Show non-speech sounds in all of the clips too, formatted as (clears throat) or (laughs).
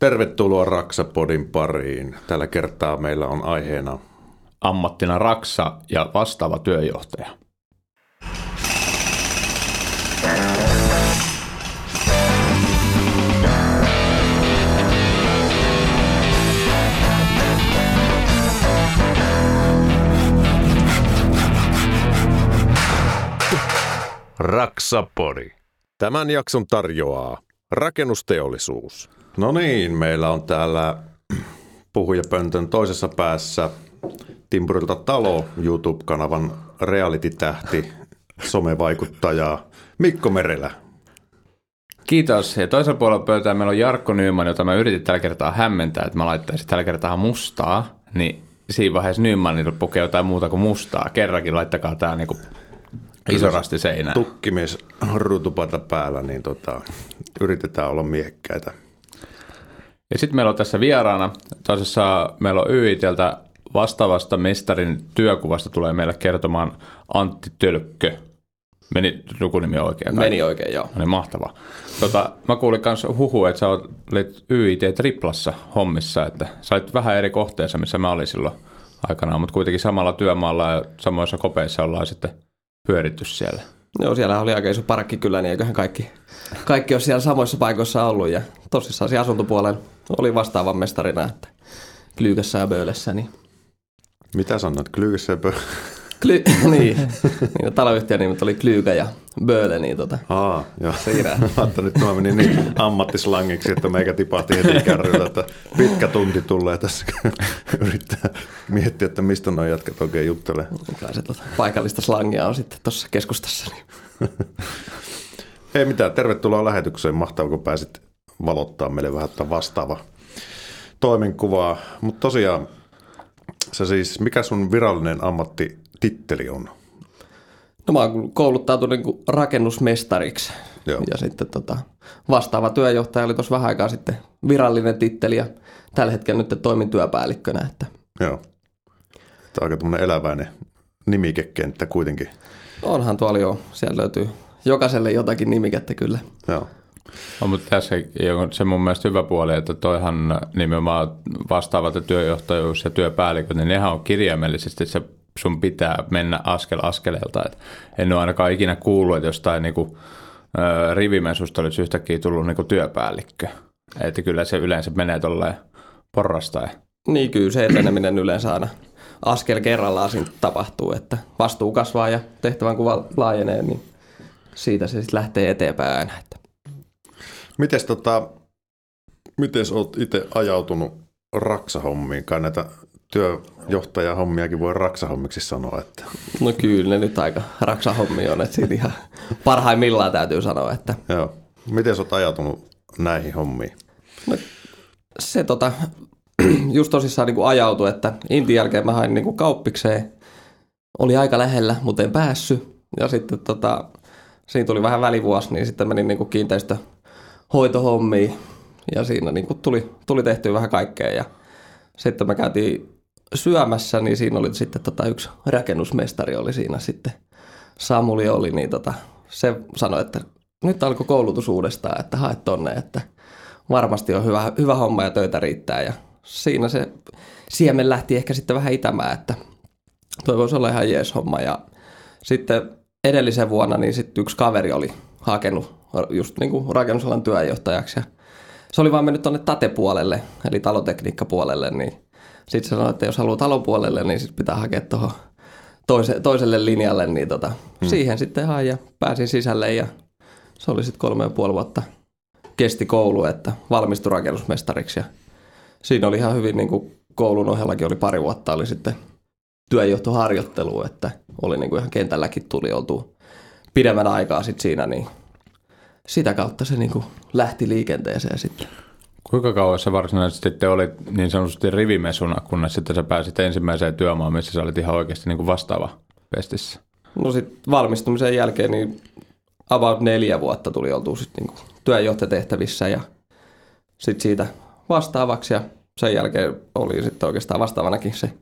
Tervetuloa Raksapodin pariin. Tällä kertaa meillä on aiheena ammattina Raksa ja vastaava työjohtaja. Raksapodi. Tämän jakson tarjoaa rakennusteollisuus. No niin, meillä on täällä puhujapöntön toisessa päässä Timpurilta talo YouTube-kanavan reality-tähti, somevaikuttaja Mikko Merelä. Kiitos. Ja toisella puolella pöytää meillä on Jarkko Nyman, jota mä yritin tällä kertaa hämmentää, että mä laittaisin tällä kertaa mustaa. Niin siinä vaiheessa Nymanille pukee jotain muuta kuin mustaa. Kerrankin laittakaa tää niinku iso rasti seinään. Tukkimies ruutupata päällä, niin tota, yritetään olla miehekkäitä. Ja sitten meillä on tässä vieraana, toisessa meillä on YITltä vastaavasta mestarin työkuvasta tulee meille kertomaan Antti Tölkkö. Meni lukunimi oikein? Kai? Meni oikein, joo. No niin, mahtavaa. Tota, mä kuulin myös huhu, että sä olit YIT Triplassa hommissa, että sä olit vähän eri kohteessa, missä mä olin silloin aikanaan, mutta kuitenkin samalla työmaalla ja samoissa kopeissa ollaan sitten pyöritty siellä. Joo, siellä oli aika iso parkki kyllä, niin eiköhän kaikki, kaikki ole siellä samoissa paikoissa ollut. Ja tosissaan siellä asuntopuolen oli vastaavan mestarina, että Klyykässä ja Böölessä. Niin... Mitä sanot, Klyykässä ja Böölessä? (laughs) Kly, (laughs) niin, niin taloyhtiön nimet oli Klyykä ja Böle, niin tota, Aa, joo. siinä. (laughs) Mä nyt mä menin niin ammattislangiksi, että meikä tipahti heti kärryllä, että pitkä tunti tulee tässä, (laughs) yrittää miettiä, että mistä noin jatkat oikein juttelee. Kai se tota, paikallista slangia on sitten tuossa keskustassa. Niin. Ei mitään, tervetuloa lähetykseen. Mahtavaa, kun pääsit valottaa meille vähän vastaava toimenkuvaa. Mutta tosiaan, se siis, mikä sun virallinen ammattititteli on? No mä oon kouluttautunut niin rakennusmestariksi. Joo. Ja sitten tota, vastaava työjohtaja oli tuossa vähän aikaa sitten virallinen titteli ja tällä hetkellä nyt toimin työpäällikkönä. Että. Joo. Tämä on aika tämmöinen eläväinen nimikekenttä kuitenkin. Onhan tuolla jo, siellä löytyy jokaiselle jotakin nimikettä kyllä. Joo. No, mutta tässä on se mun mielestä hyvä puoli, että toihan nimenomaan vastaavat työjohtajuus ja työpäälliköt, niin nehän on kirjaimellisesti se sun pitää mennä askel askeleelta. Et en ole ainakaan ikinä kuullut, että jostain niinku, rivimesusta olisi yhtäkkiä tullut niinku työpäällikkö. Että kyllä se yleensä menee tolleen porrastain. Niin kyllä se eteneminen yleensä aina askel kerrallaan siinä tapahtuu, että vastuu kasvaa ja tehtävän kuva laajenee, niin siitä se sitten lähtee eteenpäin aina. Että. Mites tota, mites oot itse ajautunut raksahommiin? Kai näitä työjohtajahommiakin voi raksahommiksi sanoa. Että. No kyllä, ne nyt aika raksahommi on, että siitä ihan parhaimmillaan täytyy sanoa. Että. Joo. Miten olet ajatunut näihin hommiin? No, se tota, (clears throat) just tosissaan niin kuin ajautui, että Intin jälkeen mä hain niin kuin kauppikseen. Oli aika lähellä, mutta en päässyt. Ja sitten tota, siinä tuli vähän välivuosi, niin sitten menin niin kuin kiinteistöhoitohommiin. Ja siinä niin kuin tuli, tuli tehtyä vähän kaikkea. Ja sitten me käytiin syömässä, niin siinä oli sitten tota yksi rakennusmestari oli siinä sitten. Samuli oli, niin tota, se sanoi, että nyt alkoi koulutus uudestaan, että haet tonne, että varmasti on hyvä, hyvä homma ja töitä riittää. Ja siinä se siemen lähti ehkä sitten vähän itämään, että toi voisi olla ihan jees homma. Ja sitten edellisen vuonna niin sitten yksi kaveri oli hakenut just niin kuin rakennusalan työenjohtajaksi. Ja se oli vaan mennyt tuonne tatepuolelle, eli talotekniikkapuolelle, niin sitten sanoi, että jos haluaa talopuolelle, niin sit pitää hakea tuohon toise, toiselle linjalle, niin tota, hmm. siihen sitten hain ja pääsin sisälle ja se oli sitten kolme ja puoli vuotta kesti koulu, että valmistui rakennusmestariksi ja siinä oli ihan hyvin niin kuin koulun ohjellakin oli pari vuotta oli sitten työjohtoharjoittelu, että oli niin kuin ihan kentälläkin tuli oltu pidemmän aikaa sitten siinä, niin sitä kautta se niin kuin lähti liikenteeseen sitten. Kuinka kauan sä varsinaisesti te olit niin sanotusti rivimesuna, kunnes sitten sä pääsit ensimmäiseen työmaan, missä sä olit ihan oikeasti niin kuin vastaava pestissä? No sitten valmistumisen jälkeen niin about neljä vuotta tuli oltu sitten niin työjohtajatehtävissä ja sitten siitä vastaavaksi ja sen jälkeen oli sitten oikeastaan vastaavanakin se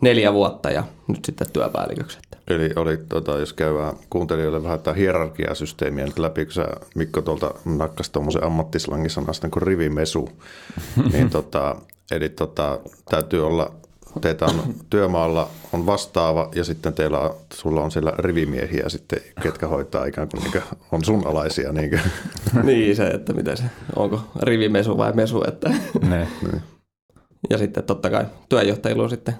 neljä vuotta ja nyt sitten työpäälliköksi. Eli oli, tota, jos käydään kuuntelijoille vähän tämä hierarkiasysteemiä nyt läpi, kun sä Mikko tuolta nakkas tuommoisen ammattislangisanan kuin rivimesu, (laughs) niin tota, eli tota, täytyy olla teitä on työmaalla on vastaava ja sitten teillä on, sulla on siellä rivimiehiä sitten, ketkä hoitaa ikään kuin, niin kuin on sun alaisia. Niin, kuin. (laughs) niin se, että miten se, onko rivimesu vai mesu. Että. Ne. (laughs) Ja sitten totta kai työjohtajilla on sitten,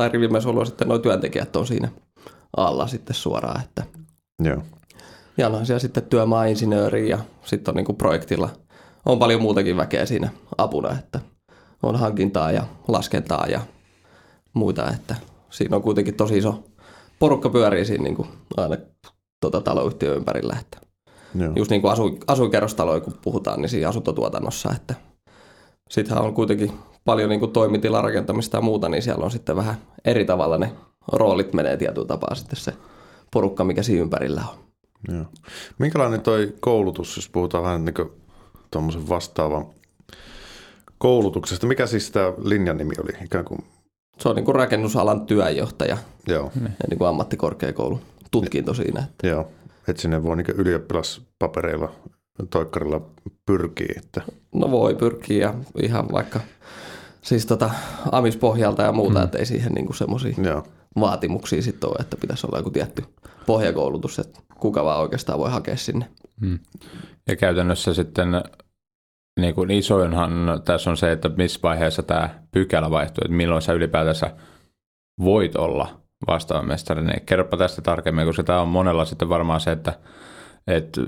tai rivimesuilla on sitten nuo työntekijät on siinä alla sitten suoraan. Että. Joo. Ja onhan siellä sitten työmaa-insinööri ja sitten on niin kuin projektilla on paljon muutakin väkeä siinä apuna, että on hankintaa ja laskentaa ja muita, että siinä on kuitenkin tosi iso porukka pyörii siinä niin kuin aina tuota taloyhtiön ympärillä, että Joo. just niin kuin asu, asuinkerrostaloja kun puhutaan, niin siinä asuntotuotannossa, että sittenhän on kuitenkin paljon niin kuin toimitilarakentamista ja muuta, niin siellä on sitten vähän eri tavalla ne roolit menee tietyllä tapaa sitten se porukka, mikä siinä ympärillä on. Joo. Minkälainen toi koulutus, jos puhutaan vähän niin tuommoisen vastaavan koulutuksesta, mikä siis tämä linjan nimi oli? Ikään kuin se on niin kuin rakennusalan työjohtaja Joo. ja niin kuin ammattikorkeakoulu tutkinto siinä. Että. Joo, että sinne voi niin ylioppilaspapereilla, toikkarilla pyrkiä. Että. No voi pyrkiä ja ihan vaikka siis tota amispohjalta ja muuta, hmm. että ei siihen niin semmoisia vaatimuksia sitten ole, että pitäisi olla joku tietty pohjakoulutus, että kuka vaan oikeastaan voi hakea sinne. Hmm. Ja käytännössä sitten niin kuin isoinhan tässä on se, että missä vaiheessa tämä pykälä vaihtuu, että milloin sä ylipäätänsä voit olla vastaava mestari. Niin kerropa tästä tarkemmin, koska tämä on monella sitten varmaan se, että, että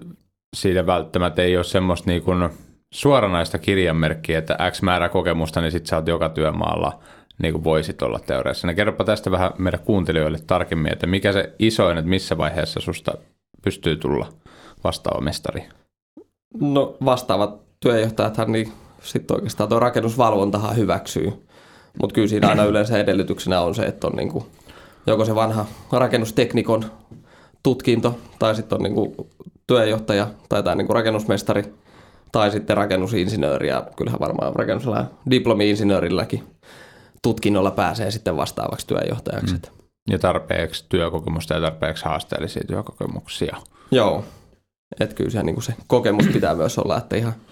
siitä välttämättä ei ole semmoista niin kuin suoranaista kirjanmerkkiä, että X määrä kokemusta, niin sitten sä oot joka työmaalla niin kuin voisit olla teoriassa. niin kerropa tästä vähän meidän kuuntelijoille tarkemmin, että mikä se isoin, että missä vaiheessa susta pystyy tulla vastaava mestari? No vastaavat työjohtajathan niin sitten oikeastaan tuo rakennusvalvontahan hyväksyy. Mutta kyllä siinä aina yleensä edellytyksenä on se, että on niin kuin joko se vanha rakennusteknikon tutkinto tai sitten on niin kuin työjohtaja tai tämä niin kuin rakennusmestari tai sitten rakennusinsinööri ja kyllähän varmaan rakennusalan diplomi-insinöörilläkin tutkinnolla pääsee sitten vastaavaksi työjohtajaksi. Mm. Ja tarpeeksi työkokemusta ja tarpeeksi haasteellisia työkokemuksia. Joo, että kyllä se, niin kuin se kokemus pitää myös olla, että ihan –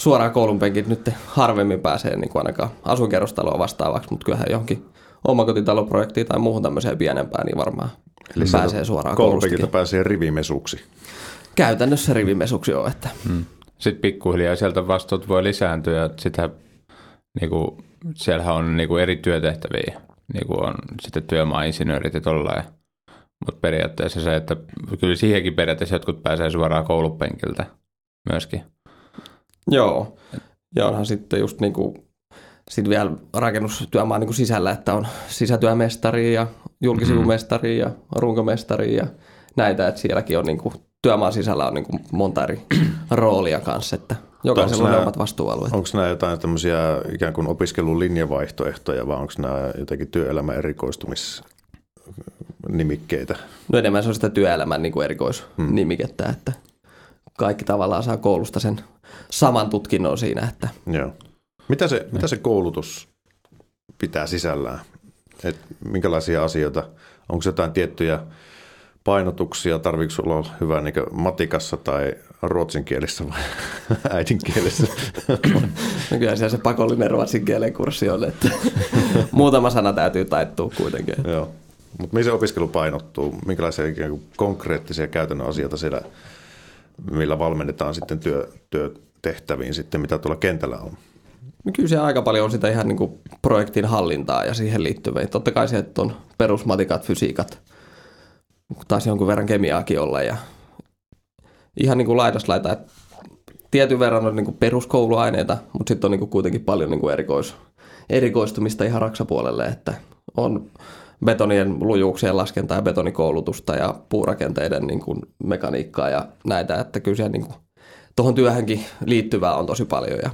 suoraan koulun penkit nyt harvemmin pääsee niin kuin ainakaan asuinkerrostaloa vastaavaksi, mutta kyllähän johonkin omakotitaloprojektiin tai muuhun tämmöiseen pienempään, niin varmaan Eli pääsee suoraan koulustakin. pääsee rivimesuksi. Käytännössä rivimesuksi on. Että. Hmm. Sitten pikkuhiljaa sieltä vastuut voi lisääntyä. Sitten niin kuin, siellähän on niin kuin eri työtehtäviä. Niin kuin on sitten työmaa-insinöörit ja tollain. Mutta periaatteessa se, että kyllä siihenkin periaatteessa jotkut pääsee suoraan koulupenkiltä myöskin. Joo, ja onhan sitten just niin kuin, sit vielä rakennustyömaan niin kuin sisällä, että on sisätyömestari ja julkisivumestari ja runkomestari ja näitä, että sielläkin on niin kuin, työmaan sisällä on niin kuin monta eri (clears throat) roolia kanssa, että jokaisella on omat vastuualueet. Onko nämä jotain tämmöisiä ikään kuin opiskelun linjavaihtoehtoja vai onko nämä jotenkin työelämän erikoistumisnimikkeitä? No enemmän se on sitä työelämän niin kuin erikoisnimikettä, hmm. että kaikki tavallaan saa koulusta sen saman tutkinnon siinä. Että. Joo. Mitä se, mitä se koulutus pitää sisällään? Et minkälaisia asioita? Onko jotain tiettyjä painotuksia? Tarvitsetko olla hyvä niin matikassa tai ruotsin kielessä vai (laughs) äidinkielessä? No kyllä siellä se pakollinen ruotsin kielen kurssi on, että (laughs) muutama sana täytyy taittua kuitenkin. Joo. Mutta missä opiskelu painottuu? Minkälaisia konkreettisia käytännön asioita siellä millä valmennetaan sitten työ, työtehtäviin sitten, mitä tuolla kentällä on? No kyllä se aika paljon on sitä ihan niin kuin projektin hallintaa ja siihen liittyviä. Totta kai se, että on perusmatikat, fysiikat, taisi jonkun verran kemiaakin olla ja ihan niin kuin laidas laita, että tietyn verran on niin kuin peruskouluaineita, mutta sitten on niin kuin kuitenkin paljon niin kuin erikois, erikoistumista ihan raksapuolelle, että on betonien lujuuksien laskentaa ja betonikoulutusta ja puurakenteiden niin kuin mekaniikkaa ja näitä, että kyllä niin kuin, tuohon työhönkin liittyvää on tosi paljon ja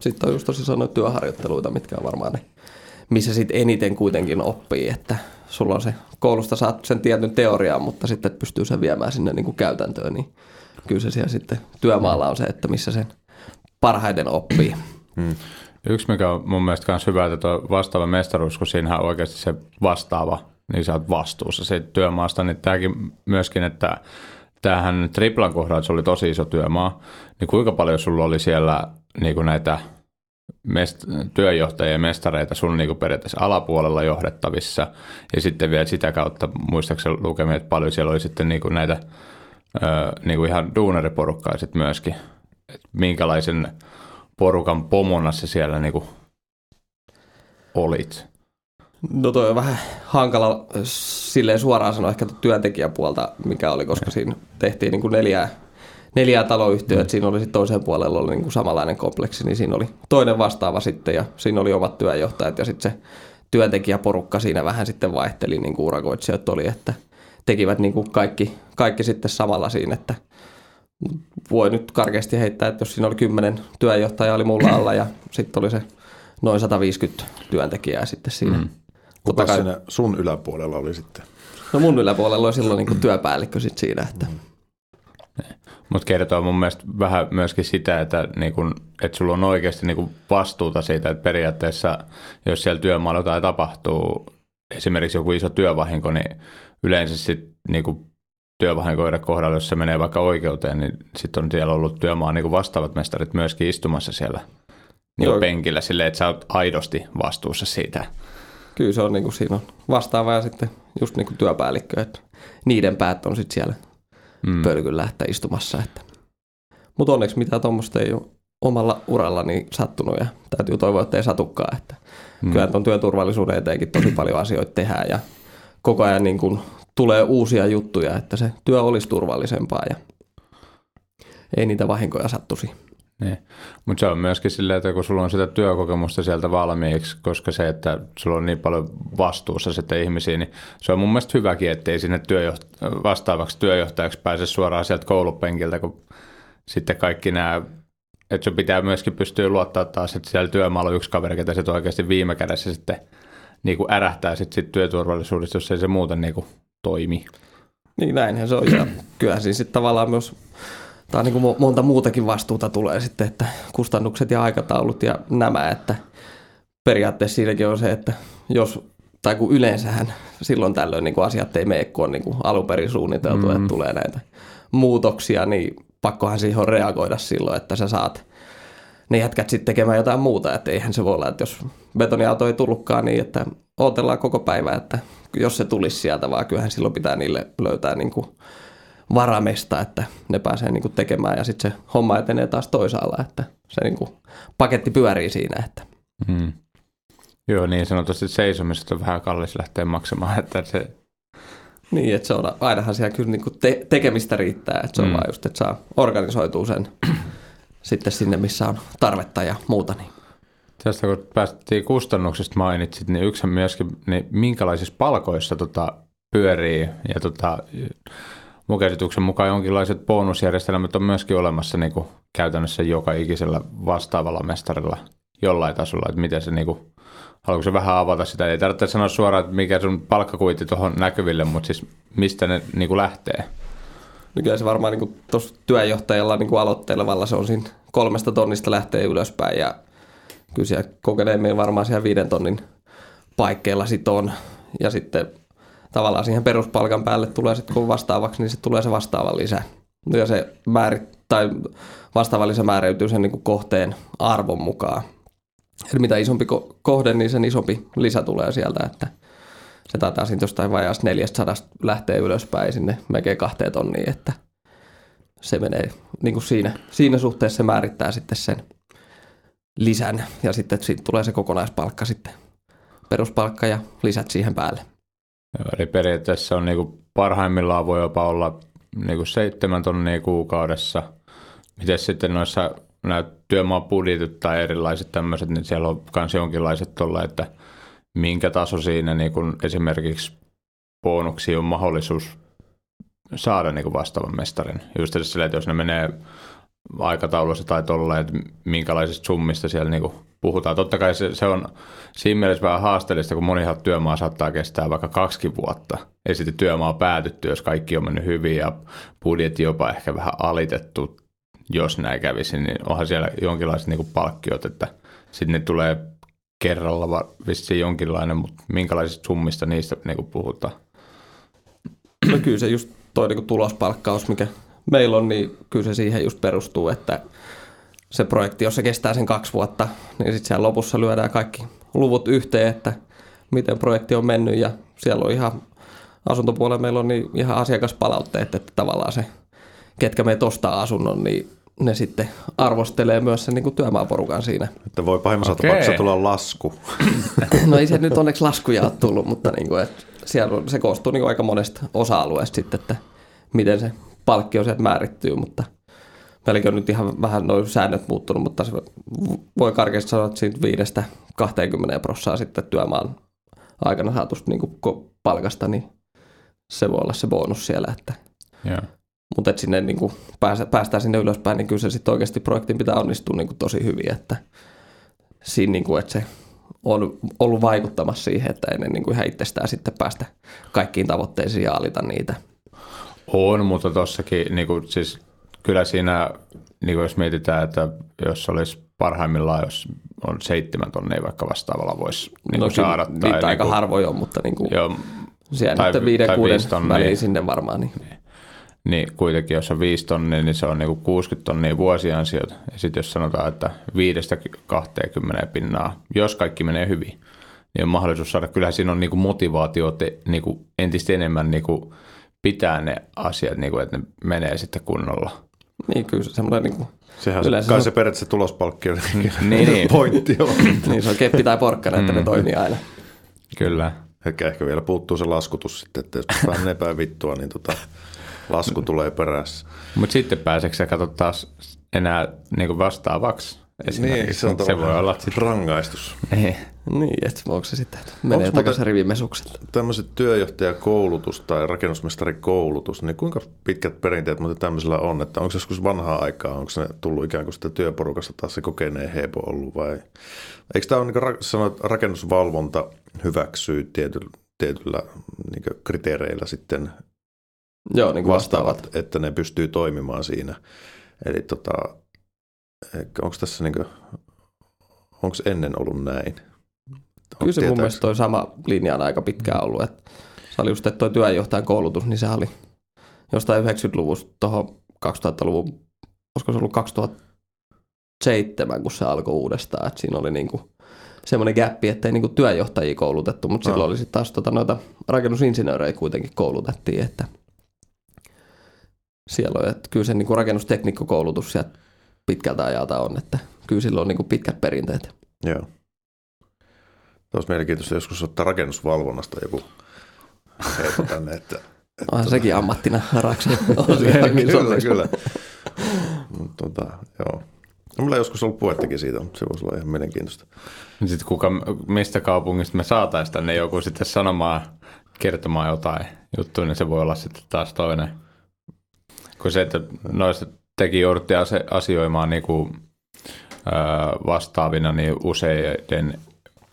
sitten on just tosi sanoa työharjoitteluita, mitkä on varmaan ne, missä sitten eniten kuitenkin oppii, että sulla on se, koulusta saat sen tietyn teoriaa, mutta sitten pystyy sen viemään sinne niin kuin käytäntöön, niin kyllä se siellä sitten työmaalla on se, että missä sen parhaiten oppii. Hmm. Yksi, mikä on mun mielestä myös hyvä, että vastaava mestaruus, kun siinähän on oikeasti se vastaava, niin sä oot vastuussa siitä työmaasta, niin tämäkin myöskin, että tämähän triplan kohdalla se oli tosi iso työmaa, niin kuinka paljon sulla oli siellä niin kuin näitä mest- työjohtajia ja mestareita sun niin kuin periaatteessa alapuolella johdettavissa, ja sitten vielä sitä kautta, muistaakseni lukemia, että paljon siellä oli sitten niin kuin näitä niin kuin ihan duunariporukkaa sitten myöskin, että minkälaisen porukan pomona se siellä niin kuin olit? No toi on vähän hankala silleen suoraan sanoa ehkä työntekijäpuolta, mikä oli, koska siinä tehtiin niin kuin neljää, neljää taloyhtiöä, mm. siinä oli sitten toiseen puolella oli niin kuin samanlainen kompleksi, niin siinä oli toinen vastaava sitten ja siinä oli omat työjohtajat ja sitten se työntekijäporukka siinä vähän sitten vaihteli, niin kuin urakoitsijat oli, että tekivät niin kuin kaikki, kaikki sitten samalla siinä, että voi nyt karkeasti heittää, että jos siinä oli kymmenen työjohtajaa oli mulla alla ja sitten oli se noin 150 työntekijää sitten siinä. Mm. Kuka kai, siinä sun yläpuolella oli sitten? No mun yläpuolella oli silloin niin työpäällikkö sitten siinä, että mm. Mutta kertoo mun mielestä vähän myöskin sitä, että, niin kun, että sulla on oikeasti niin kun vastuuta siitä, että periaatteessa jos siellä työmaalla jotain tapahtuu, esimerkiksi joku iso työvahinko, niin yleensä sitten niin työvahinkoiden kohdalla, jos se menee vaikka oikeuteen, niin sitten on siellä ollut työmaan niin vastaavat mestarit myöskin istumassa siellä niin penkillä silleen, että sä oot aidosti vastuussa siitä. Kyllä se on niin kuin siinä on vastaava ja sitten just niin kuin työpäällikkö, että niiden päät on sitten siellä mm. pölkyllä että istumassa. Että. Mutta onneksi mitään tuommoista ei ole omalla uralla niin sattunut ja täytyy toivoa, että ei satukaan. Että mm. Kyllä tuon työturvallisuuden eteenkin tosi paljon asioita tehdään ja koko ajan niin kuin tulee uusia juttuja, että se työ olisi turvallisempaa ja ei niitä vahinkoja sattuisi. Niin. Mutta se on myöskin silleen, että kun sulla on sitä työkokemusta sieltä valmiiksi, koska se, että sulla on niin paljon vastuussa sitten ihmisiä, niin se on mun mielestä hyväkin, ettei sinne työjoht- vastaavaksi työjohtajaksi pääse suoraan sieltä koulupenkiltä, kun sitten kaikki nämä, että sun pitää myöskin pystyä luottaa taas, että siellä työmaalla on yksi kaveri, ketä sitten oikeasti viime kädessä sitten niin kuin ärähtää sitten sit työturvallisuudesta, jos ei se muuten niin kuin toimi. Niin näinhän se on ja kyllähän siis sitten tavallaan myös tai niin kuin monta muutakin vastuuta tulee sitten, että kustannukset ja aikataulut ja nämä, että periaatteessa siinäkin on se, että jos, tai kun yleensähän silloin tällöin niin kuin asiat ei mene, kun on niin kuin alun perin suunniteltu, mm. että tulee näitä muutoksia, niin pakkohan siihen on reagoida silloin, että sä saat ne jätkät sitten tekemään jotain muuta, että eihän se voi olla, että jos betoniauto ei tullutkaan niin, että odotellaan koko päivä, että jos se tulisi sieltä, vaan kyllähän silloin pitää niille löytää niin kuin varamesta, että ne pääsee niin kuin tekemään ja sitten se homma etenee taas toisaalla, että se niin kuin paketti pyörii siinä. Että. Hmm. Joo, niin sanotusti seisomisesta on vähän kallis lähteä maksamaan, (laughs) että se... Niin, että se on, ainahan siellä kyllä niin kuin te- tekemistä riittää, että se on hmm. vaan just, että saa organisoitua sen (clears throat) sitten sinne, missä on tarvetta ja muuta. Niin. Tästä kun päästiin kustannuksista mainitsit, niin yksi myöskin, niin minkälaisissa palkoissa tota pyörii ja tota, mun käsityksen mukaan jonkinlaiset bonusjärjestelmät on myöskin olemassa niin kuin käytännössä joka ikisellä vastaavalla mestarilla jollain tasolla, että miten se niin kuin, haluatko se vähän avata sitä, ei tarvitse sanoa suoraan, että mikä sun palkkakuitti tuohon näkyville, mutta siis mistä ne niin kuin lähtee? No kyllä se varmaan niin tuossa työjohtajalla niin kuin aloittelevalla se on siinä kolmesta tonnista lähtee ylöspäin ja kyllä siellä kokeneemmin varmaan siellä viiden tonnin paikkeilla sit on. Ja sitten tavallaan siihen peruspalkan päälle tulee sitten kun vastaavaksi, niin se tulee se vastaava lisä. Ja se määri, tai vastaava lisä määräytyy sen niin kuin kohteen arvon mukaan. Eli mitä isompi ko- kohde, niin sen isompi lisä tulee sieltä, että se taitaa siitä jostain vajaasta 400 lähtee ylöspäin sinne melkein kahteen tonniin, että se menee niin kuin siinä, siinä suhteessa se määrittää sitten sen lisän ja sitten siitä tulee se kokonaispalkka sitten, peruspalkka ja lisät siihen päälle. Eli periaatteessa on niinku parhaimmillaan voi jopa olla niinku seitsemän tonnia kuukaudessa. Miten sitten noissa nämä työmaapudjetit tai erilaiset tämmöiset, niin siellä on myös jonkinlaiset tuolla, että minkä taso siinä niin kun esimerkiksi bonuksia on mahdollisuus saada niin vastaavan mestarin. Just sillä, että jos ne menee aikataulussa tai tolla, että minkälaisista summista siellä niin puhutaan. Totta kai se, se on siinä mielessä vähän haasteellista, kun monihan työmaa saattaa kestää vaikka kaksi vuotta. Ja sitten työmaa päätytty, jos kaikki on mennyt hyvin ja budjetti jopa ehkä vähän alitettu jos näin kävisi, niin onhan siellä jonkinlaiset niin palkkiot, että sitten ne tulee kerralla vissiin jonkinlainen, mutta minkälaisista summista niistä niin puhutaan? No kyllä se just toi niin tulospalkkaus, mikä meillä on, niin kyllä se siihen just perustuu, että se projekti, jos se kestää sen kaksi vuotta, niin sitten siellä lopussa lyödään kaikki luvut yhteen, että miten projekti on mennyt ja siellä on ihan asuntopuolella meillä on niin ihan asiakaspalautteet, että tavallaan se, ketkä meitä ostaa asunnon, niin ne sitten arvostelee myös sen niin kuin työmaaporukan siinä. Että voi pahimmassa Okei. tapauksessa tulla lasku. No ei se nyt onneksi laskuja ole tullut, mutta niin kuin, että siellä on, se koostuu niin kuin aika monesta osa-alueesta sitten, että miten se palkkio sieltä määrittyy, mutta meilläkin on nyt ihan vähän noin säännöt muuttunut, mutta se voi karkeasti sanoa, että siitä viidestä 20 prossaa sitten työmaan aikana saatusta niin palkasta, niin se voi olla se bonus siellä, että Joo. mutta että sinne niin kuin pääse, päästään sinne ylöspäin, niin kyllä se sitten oikeasti projektin pitää onnistua niin kuin tosi hyvin, että siinä niin kuin, että se on ollut vaikuttamassa siihen, että ennen niin kuin ihan itsestään sitten päästä kaikkiin tavoitteisiin ja alita niitä. On, mutta tossakin niin kuin, siis kyllä siinä, niin kuin jos mietitään, että jos olisi parhaimmillaan, jos on seitsemän tonnia vaikka vastaavalla voisi niin kuin saada. No niitä aika niin harvoin on, mutta niin kuin Joo, siellä tai- nyt viiden tai kuuden tonnia. väliin sinne varmaan. Niin. niin kuitenkin jos on 5 tonnia, niin se on niinku 60 tonnia vuosiansiot. Ja sitten jos sanotaan, että 5-20 pinnaa, jos kaikki menee hyvin, niin on mahdollisuus saada, kyllähän siinä on niinku motivaatio te, niinku entistä enemmän niinku pitää ne asiat, niinku, että ne menee sitten kunnolla. niin kyllä se semmoinen, niin kuin, Sehän Yleensä se, kai se- se periaatteessa tulospalkkio (laughs) Niin, niin. (laughs) pointti on. niin se on keppi tai porkkana, että ne toimii aina. Kyllä. Ehkä, ehkä vielä puuttuu se laskutus sitten, että jos vähän menee vittua, niin tota, lasku tulee perässä. Mutta sitten pääseekö sä katso taas enää niinku vastaavaksi? Niin, se on se voi olla sitten. rangaistus. Niin. Niin, että onko se sitten, että menee Onks takaisin rivimesukset. Tämmöiset työjohtajakoulutus tai rakennusmestarikoulutus, niin kuinka pitkät perinteet muuten tämmöisellä on? Että onko se joskus vanhaa aikaa, onko se tullut ikään kuin sitä työporukasta taas se kokeneen hepo ollut vai? Eikö tämä ole niin kuin sanoa, että rakennusvalvonta hyväksyy tietyllä, tietyllä niin kriteereillä sitten Joo, niin kuin vastaavat. vastaavat, että ne pystyy toimimaan siinä. Eli tota, onko tässä niin onko ennen ollut näin? Kyllä se mun mielestä toi sama linja on aika pitkään ollut. Että se oli just, että toi työjohtajan koulutus, niin se oli jostain 90-luvusta tuohon 2000-luvun, olisiko se ollut 2007, kun se alkoi uudestaan. Että siinä oli niinku semmoinen gappi, että ei niinku työjohtajia koulutettu, mutta No. silloin oli sitten taas tota noita rakennusinsinöörejä kuitenkin koulutettiin, että siellä on, että kyllä se niinku rakennusteknikkokoulutus sieltä pitkältä ajalta on, että kyllä sillä on niinku pitkät perinteet. Joo. Olisi mielenkiintoista joskus ottaa rakennusvalvonnasta joku heitä tänne, että... että Onhan sekin ammattina raksa. (laughs) kyllä, kyllä. Mut Tota, joo. No, mulla on joskus ollut puhettakin siitä, mutta se voisi olla ihan mielenkiintoista. Sitten kuka, mistä kaupungista me saataisiin tänne joku sitten sanomaan, kertomaan jotain juttuja, niin se voi olla sitten taas toinen. Kun se, että noista teki joudutte ase- asioimaan niin kuin, ää, vastaavina niin useiden,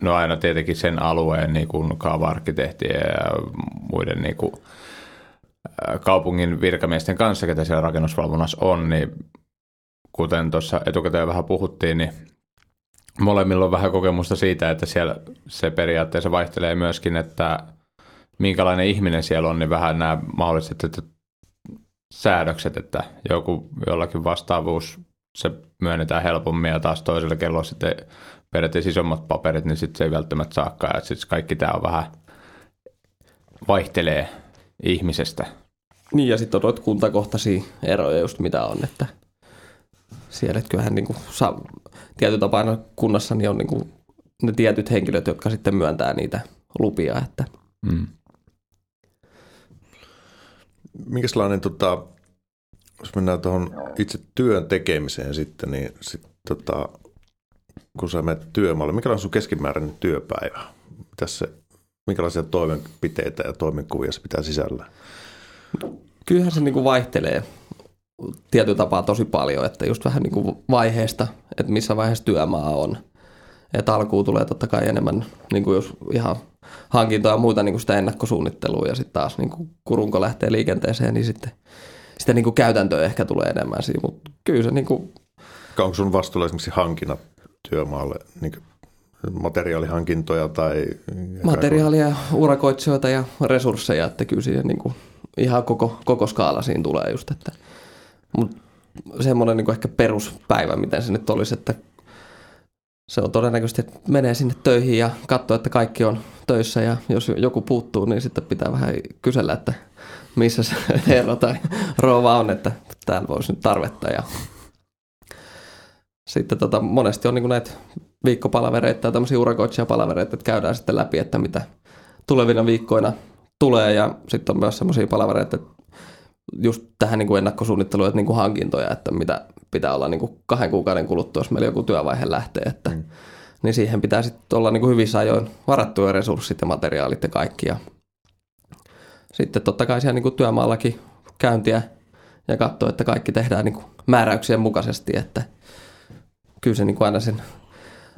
no aina tietenkin sen alueen niin kuin kaava-arkkitehtien ja muiden niin kuin, kaupungin virkamiesten kanssa, ketä siellä rakennusvalvonnassa on, niin kuten tuossa etukäteen vähän puhuttiin, niin molemmilla on vähän kokemusta siitä, että siellä se periaatteessa vaihtelee myöskin, että minkälainen ihminen siellä on, niin vähän nämä mahdolliset että säädökset, että joku jollakin vastaavuus se myönnetään helpommin ja taas toisella kello sitten periaatteessa isommat paperit, niin sitten se ei välttämättä saakaan. Ja sitten kaikki tämä on vähän vaihtelee ihmisestä. Niin ja sitten on noita kuntakohtaisia eroja just mitä on, että siellä että kyllähän niin kuin saa, tietyllä tapaa kunnassa niin on niin kuin ne tietyt henkilöt, jotka sitten myöntää niitä lupia, että Mm. Minkälainen, tota, jos mennään tuohon itse työn tekemiseen sitten, niin sit, tota, kun sä menet työmaalle, minkälainen on sun keskimääräinen työpäivä? Mitäs se, minkälaisia toimenpiteitä ja toimenkuvia se pitää sisällä? kyllähän se niin kuin vaihtelee tietyllä tapaa tosi paljon, että just vähän niin kuin vaiheesta, että missä vaiheessa työmaa on. Että alkuun tulee totta kai enemmän, niin kuin jos ihan hankintoja ja muuta niin kuin sitä ennakkosuunnittelua ja sitten taas niin kuin kurunko lähtee liikenteeseen, niin sitten sitä niin kuin käytäntöä ehkä tulee enemmän siinä, mutta kyllä se niin kuin, Onko sun vastuulla esimerkiksi hankinnat työmaalle, niin materiaalihankintoja tai... materiaalia, urakoitsijoita ja resursseja, että kyllä siihen niin ihan koko, koko skaala siinä tulee just, että mutta semmoinen niin ehkä peruspäivä, miten se nyt olisi, että se on todennäköisesti, että menee sinne töihin ja katsoo, että kaikki on töissä ja jos joku puuttuu, niin sitten pitää vähän kysellä, että missä se (laughs) herra tai rouva on, että täällä voisi nyt tarvetta ja sitten tota, monesti on niin näitä viikkopalavereita tai tämmöisiä urakoitsijapalavereita, että käydään sitten läpi, että mitä tulevina viikkoina tulee ja sitten on myös semmoisia palavereita, että just tähän niin kuin ennakkosuunnitteluun, että niin kuin hankintoja, että mitä pitää olla niin kuin kahden kuukauden kuluttua, jos meillä joku työvaihe lähtee, että mm. niin siihen pitää sitten olla niin kuin hyvissä ajoin varattuja resurssit ja materiaalit ja kaikki. Ja sitten totta kai siellä niin kuin työmaallakin käyntiä ja katsoa, että kaikki tehdään niin kuin määräyksien mukaisesti, että kyllä se niin kuin aina sen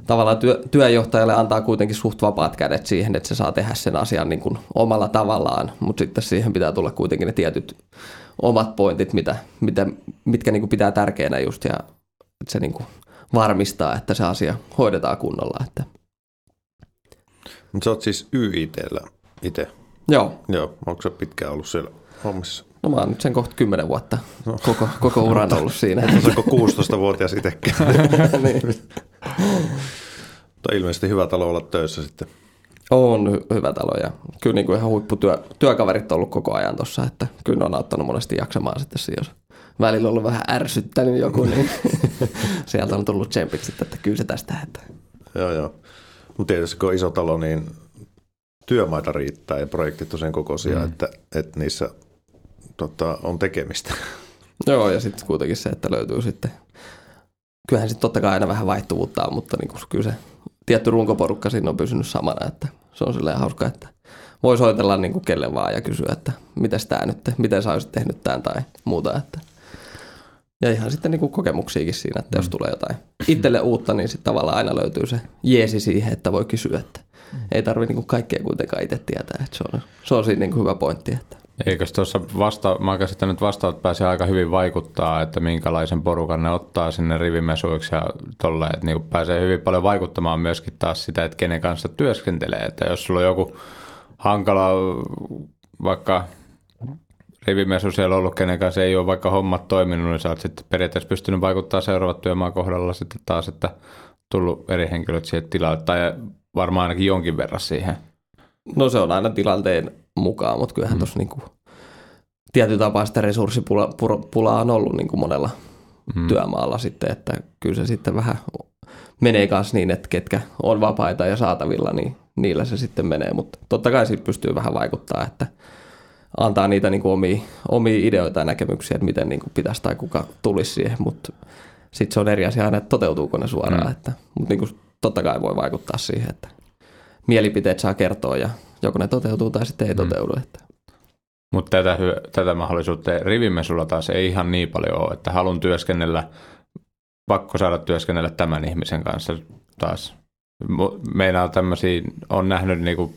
tavallaan työ, työjohtajalle antaa kuitenkin suht vapaat kädet siihen, että se saa tehdä sen asian niin kuin omalla tavallaan, mutta sitten siihen pitää tulla kuitenkin ne tietyt omat pointit, mitä, mitä, mitkä niin kuin pitää tärkeänä just ja että se niin kuin varmistaa, että se asia hoidetaan kunnolla. Että. Mutta sä oot siis YITllä itse? Joo. Joo, onko se pitkään ollut siellä hommissa? No mä oon nyt sen kohta kymmenen vuotta no. koko, koko (laughs) uran ollut siinä. Onko 16-vuotias itsekin? niin. Mutta ilmeisesti hyvä talo olla töissä sitten. On hy- hyvä talo ja kyllä niin kuin ihan huipputyökaverit on ollut koko ajan tuossa, että kyllä ne on auttanut monesti jaksamaan sitten, jos välillä on ollut vähän ärsyttänyt joku, niin (laughs) sieltä on tullut tsempit sitten, että kyllä se tästä. Että. Joo, joo. Mutta tietysti kun on iso talo, niin työmaita riittää ja projektit on sen kokoisia, mm. että, että niissä tota, on tekemistä. Joo, ja sitten kuitenkin se, että löytyy sitten, kyllähän sitten totta kai aina vähän vaihtuvuutta on, mutta niin kyllä se tietty runkoporukka siinä on pysynyt samana, että se on silleen hauska, että voi soitella niin kuin kelle vaan ja kysyä, että miten tämä nyt, miten sä olisit tehnyt tämän tai muuta. Että. Ja ihan sitten niin kuin kokemuksiakin siinä, että mm. jos tulee jotain itselle uutta, niin sitten tavallaan aina löytyy se jeesi siihen, että voi kysyä, että mm. ei tarvitse niin kaikkea kuitenkaan itse tietää. Että se, on, se on siinä niin kuin hyvä pointti. Että. Eikö tuossa vasta, mä käsittänyt, että vastaavat pääsee aika hyvin vaikuttaa, että minkälaisen porukan ne ottaa sinne rivimesuiksi ja tolle, että niin pääsee hyvin paljon vaikuttamaan myöskin taas sitä, että kenen kanssa työskentelee. Että jos sulla on joku hankala vaikka rivimesu siellä ollut, kenen kanssa ei ole vaikka hommat toiminut, niin sä oot sitten periaatteessa pystynyt vaikuttaa seuraavat työmaan kohdalla sitten taas, että tullut eri henkilöt siihen tilalle, tai varmaan ainakin jonkin verran siihen. No se on aina tilanteen mukaan, mutta kyllähän mm. tuossa niinku tietyllä tapaa sitä resurssipulaa on ollut niinku monella mm. työmaalla sitten, että kyllä se sitten vähän menee kanssa niin, että ketkä on vapaita ja saatavilla, niin niillä se sitten menee, mutta totta kai siitä pystyy vähän vaikuttaa, että antaa niitä niin kuin omia, omia ideoita ja näkemyksiä, että miten niin kuin pitäisi tai kuka tulisi siihen, mutta sitten se on eri asia aina, että toteutuuko ne suoraan, mm. että, mutta niin kuin totta kai voi vaikuttaa siihen, että mielipiteet saa kertoa ja joko ne toteutuu tai sitten ei mm. toteudu. Että. Mutta tätä, tätä mahdollisuutta rivimesulla taas ei ihan niin paljon ole, että haluan työskennellä, pakko saada työskennellä tämän ihmisen kanssa taas. Meinaa tämmöisiä, on nähnyt niinku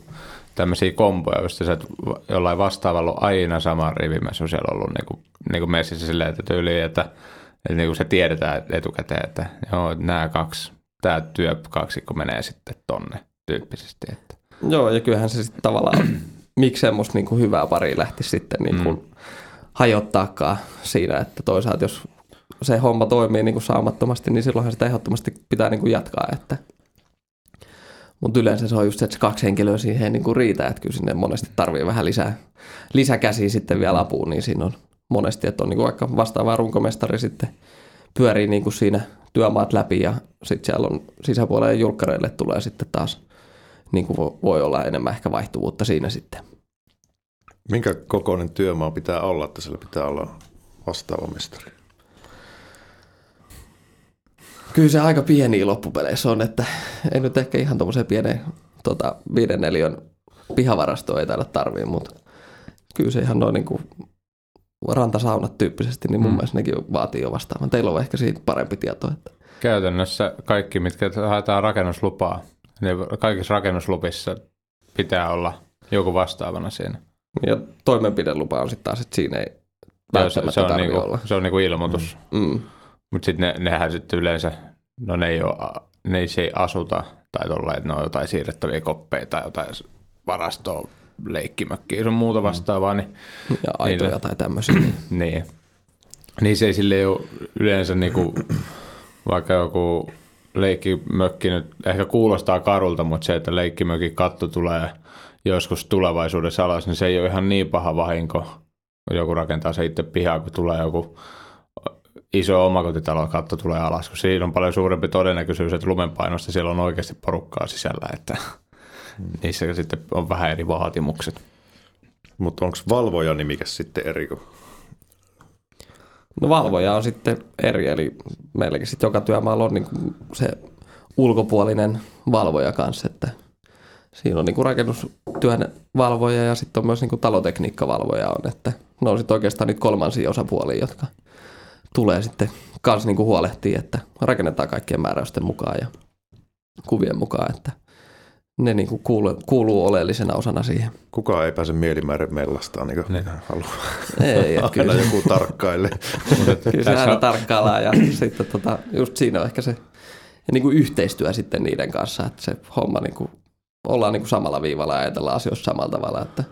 tämmöisiä komboja, just se, että jollain vastaavalla on aina sama rivimesu siellä ollut niinku, niinku messissä silleen, että tyyli, että, että niinku se tiedetään etukäteen, että joo, nämä kaksi, tämä työkaksikko menee sitten tonne tyyppisesti. Että. Joo, ja kyllähän se sitten tavallaan, (clears throat) miksi semmoista niin kuin hyvää pari lähti sitten niin kuin mm. hajottaakaan siinä, että toisaalta jos se homma toimii niin kuin saamattomasti, niin silloinhan sitä ehdottomasti pitää niin kuin jatkaa, että mutta yleensä se on just se, että se kaksi henkilöä siihen ei niin kuin riitä, että kyllä sinne monesti tarvii vähän lisää, lisäkäsiä sitten vielä apuun, niin siinä on monesti, että on niin kuin vaikka vastaava runkomestari sitten pyörii niin kuin siinä työmaat läpi ja sitten siellä on sisäpuolelle julkkareille tulee sitten taas niin kuin voi olla enemmän ehkä vaihtuvuutta siinä sitten. Minkä kokoinen työmaa pitää olla, että sillä pitää olla vastaava mestari? Kyllä se aika pieni loppupeleissä on, että ei nyt ehkä ihan tuommoiseen pieneen tota, viiden neliön pihavarastoon ei taida tarvii, mutta kyllä se ihan noin niin kuin rantasaunat tyyppisesti, niin mun mm. mielestä nekin vaatii jo vastaavan. Teillä on ehkä siitä parempi tieto. Että... Käytännössä kaikki, mitkä haetaan rakennuslupaa, niin kaikissa rakennuslupissa pitää olla joku vastaavana siinä. Ja toimenpidelupa on sitten taas, että siinä ei välttämättä se, on tarvitse niinku, olla. se on niinku ilmoitus. Mm. Mutta sitten ne, nehän sitten yleensä, no ne ei, ole, ne ei, se ei asuta tai tolla, että ne on jotain siirrettäviä koppeja tai jotain varastoa, leikkimökkiä sun muuta vastaavaa, niin, Ja aitoja Niillä. tai tämmöisiä. (clears throat) niin, niin se ei sille ole yleensä niinku, vaikka joku leikkimökki nyt ehkä kuulostaa karulta, mutta se, että leikkimökin katto tulee joskus tulevaisuudessa alas, niin se ei ole ihan niin paha vahinko, kun joku rakentaa se itse pihaa, kun tulee joku iso omakotitalo katto tulee alas, kun siinä on paljon suurempi todennäköisyys, että lumenpainosta siellä on oikeasti porukkaa sisällä, että niissä sitten on vähän eri vaatimukset. Mutta onko valvoja nimikäs sitten eri kuin No valvoja on sitten eri, eli meilläkin sitten joka työmaalla on niin kuin se ulkopuolinen valvoja kanssa, että siinä on niin kuin rakennustyön valvoja ja sitten on myös niin kuin talotekniikkavalvoja on, että ne on sitten oikeastaan niitä kolmansia osapuolia, jotka tulee sitten kanssa niin kuin huolehtii, että rakennetaan kaikkien määräysten mukaan ja kuvien mukaan, että ne niin kuin kuuluu, kuuluu oleellisena osana siihen. kukaan ei pääse mielimäärin mellastaan, niin kuin haluaa. Ei, että kyllä Aina joku tarkkailee. Kyllä se aina tarkkaillaan ja (clears throat) sitten tota, just siinä on ehkä se ja niin kuin yhteistyö sitten niiden kanssa, että se homma niin kuin, ollaan niin kuin samalla viivalla ja ajatellaan asioista samalla tavalla, että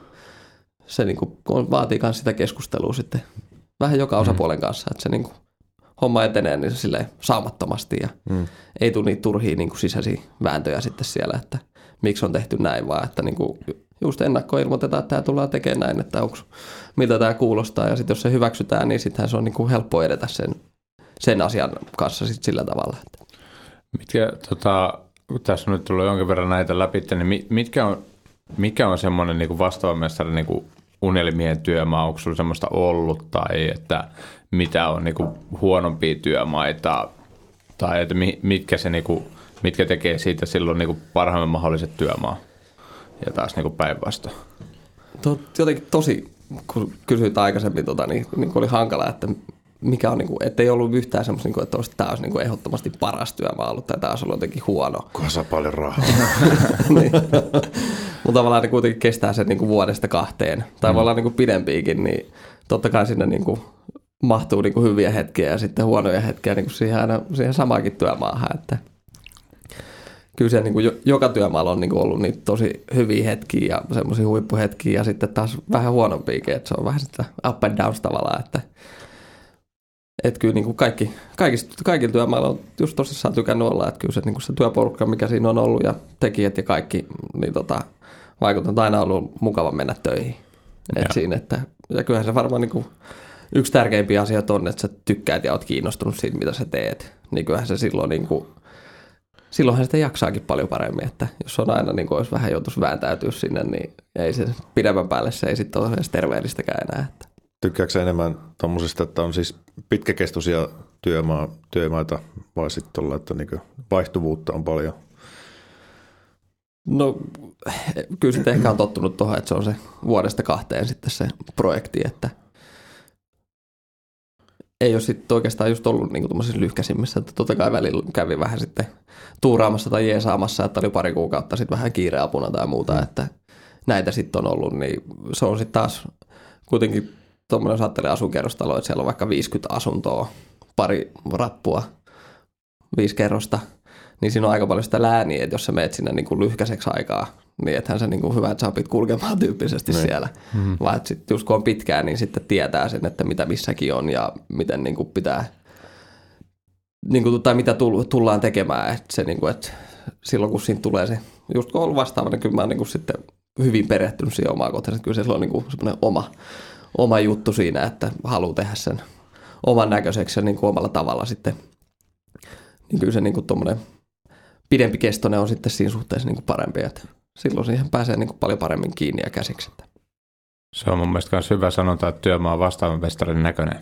se niin kuin, vaatii myös sitä keskustelua sitten vähän joka osapuolen kanssa, että se niin kuin, homma etenee niin se silleen saumattomasti ja Mm. ei tule niitä turhia niin kuin sisäisiä vääntöjä sitten siellä, että miksi on tehty näin, vaan että niin kuin just ennakkoon ilmoitetaan, että tämä tullaan tekemään näin, että onko, miltä tämä kuulostaa ja sitten jos se hyväksytään, niin sittenhän se on niin kuin helppo edetä sen, sen asian kanssa sit sillä tavalla. Että. Mitkä, tota, tässä on nyt tullut jonkin verran näitä läpi, niin mi- mitkä on, mikä on semmoinen niin vastaava mestari niin kuin unelmien työmaa? Onko sinulla semmoista ollut tai että mitä on niin kuin huonompia työmaita tai että mi- mitkä, se, niin kuin, mitkä tekee siitä silloin niin kuin parhaimman mahdolliset työmaa ja taas niin kuin päinvastoin? To, jotenkin tosi, kun kysyit aikaisemmin, tota, niin, niin oli hankala, että mikä on, niin kuin, ettei ollut yhtään semmoista, niin kuin, että olisi, tämä olisi niin kuin ehdottomasti paras työmaa ollut tai tämä olisi ollut jotenkin huono. Saa paljon rahaa. (laughs) niin. Mutta tavallaan ne kuitenkin kestää sen niin kuin vuodesta kahteen, tai voi olla niin kuin pidempiäkin, niin totta kai sinne niin kuin mahtuu niin kuin hyviä hetkiä ja sitten huonoja hetkiä niin kuin siihen, aina, siihen samaankin työmaahan, että kyllä siellä niin kuin jo, joka työmaalla on niin kuin ollut niitä tosi hyviä hetkiä ja semmoisia huippuhetkiä ja sitten taas vähän huonompiakin, että se on vähän sitä up and downs tavallaan, että että kyllä niin kuin kaikki, kaikista, kaikilla työmailla on just tosissaan tykännyt olla, että kyllä se, niin kuin se työporukka, mikä siinä on ollut ja tekijät ja kaikki, niin tota, vaikuttaa, että aina ollut mukava mennä töihin. Et Joo. siinä, että, ja kyllähän se varmaan niin kuin, yksi tärkeimpiä asioita on, että sä tykkäät ja oot kiinnostunut siitä, mitä sä teet. Niin kyllähän se silloin niin kuin, silloinhan sitä jaksaakin paljon paremmin, että jos on aina niin kuin, jos vähän joutuisi vääntäytyä sinne, niin ei se pidemmän päälle se ei sitten ole edes terveellistäkään enää. Että. Tykkääkö sä enemmän tuommoisista, että on siis pitkäkestoisia työmaa, työmaita vai sitten tuolla, että niinku vaihtuvuutta on paljon? No kyllä sitten ehkä on tottunut tuohon, että se on se vuodesta kahteen sitten se projekti, että ei ole sitten oikeastaan just ollut niin tuommoisissa lyhkäisimmissä, että totta kai välillä kävi vähän sitten tuuraamassa tai jeesaamassa, että oli pari kuukautta sitten vähän kiireapuna tai muuta, että näitä sitten on ollut, niin se on sitten taas kuitenkin tuommoinen, jos ajattelee asuinkerrostalo, että siellä on vaikka 50 asuntoa, pari rappua, viisi kerrosta, niin siinä on aika paljon sitä lääniä, että jos sä meet sinne niin kuin lyhkäiseksi aikaa, niin ethän se niin kuin hyvä, että sä opit kulkemaan tyyppisesti Niin. siellä. Mm-hmm. Vaan että sit just kun on pitkään, niin sitten tietää sen, että mitä missäkin on ja miten niin kuin pitää, niin kuin, tai mitä tull- tullaan tekemään. Että se, niin kuin, että silloin kun siinä tulee se, just kun on ollut vastaava, niin kyllä mä oon niin kuin sitten hyvin perehtynyt siihen omaan kotiin. Kyllä se on niin kuin semmoinen oma, oma juttu siinä, että haluaa tehdä sen oman näköiseksi ja niin kuin omalla tavalla sitten. Niin kyllä se niin kuin tuommoinen pidempi kestoinen on sitten siinä suhteessa niin kuin parempi, että silloin siihen pääsee niin kuin paljon paremmin kiinni ja käsiksi. Se on mun mielestä myös hyvä sanonta, että työmaa on vastaavan mestarin näköinen.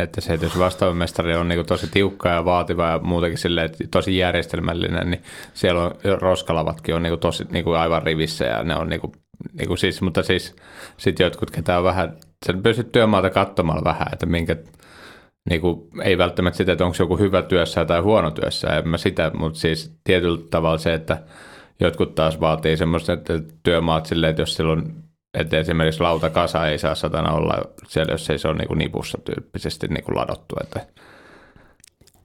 Että se, että jos vastaavan mestari on niin tosi tiukka ja vaativa ja muutenkin silleen, että tosi järjestelmällinen, niin siellä on roskalavatkin on niin tosi niin aivan rivissä ja ne on niin kuin, niin kuin siis, mutta siis sitten jotkut, ketä on vähän, sen pystyt työmaata katsomalla vähän, että minkä, niin kuin, ei välttämättä sitä, että onko joku hyvä työssä tai huono työssä, en mä sitä, mutta siis tietyllä tavalla se, että jotkut taas vaatii semmoista että työmaat silleen, että jos sillä on että esimerkiksi lautakasa ei saa satana olla siellä, jos ei se ole niin kuin nipussa tyyppisesti niin kuin ladottu. Että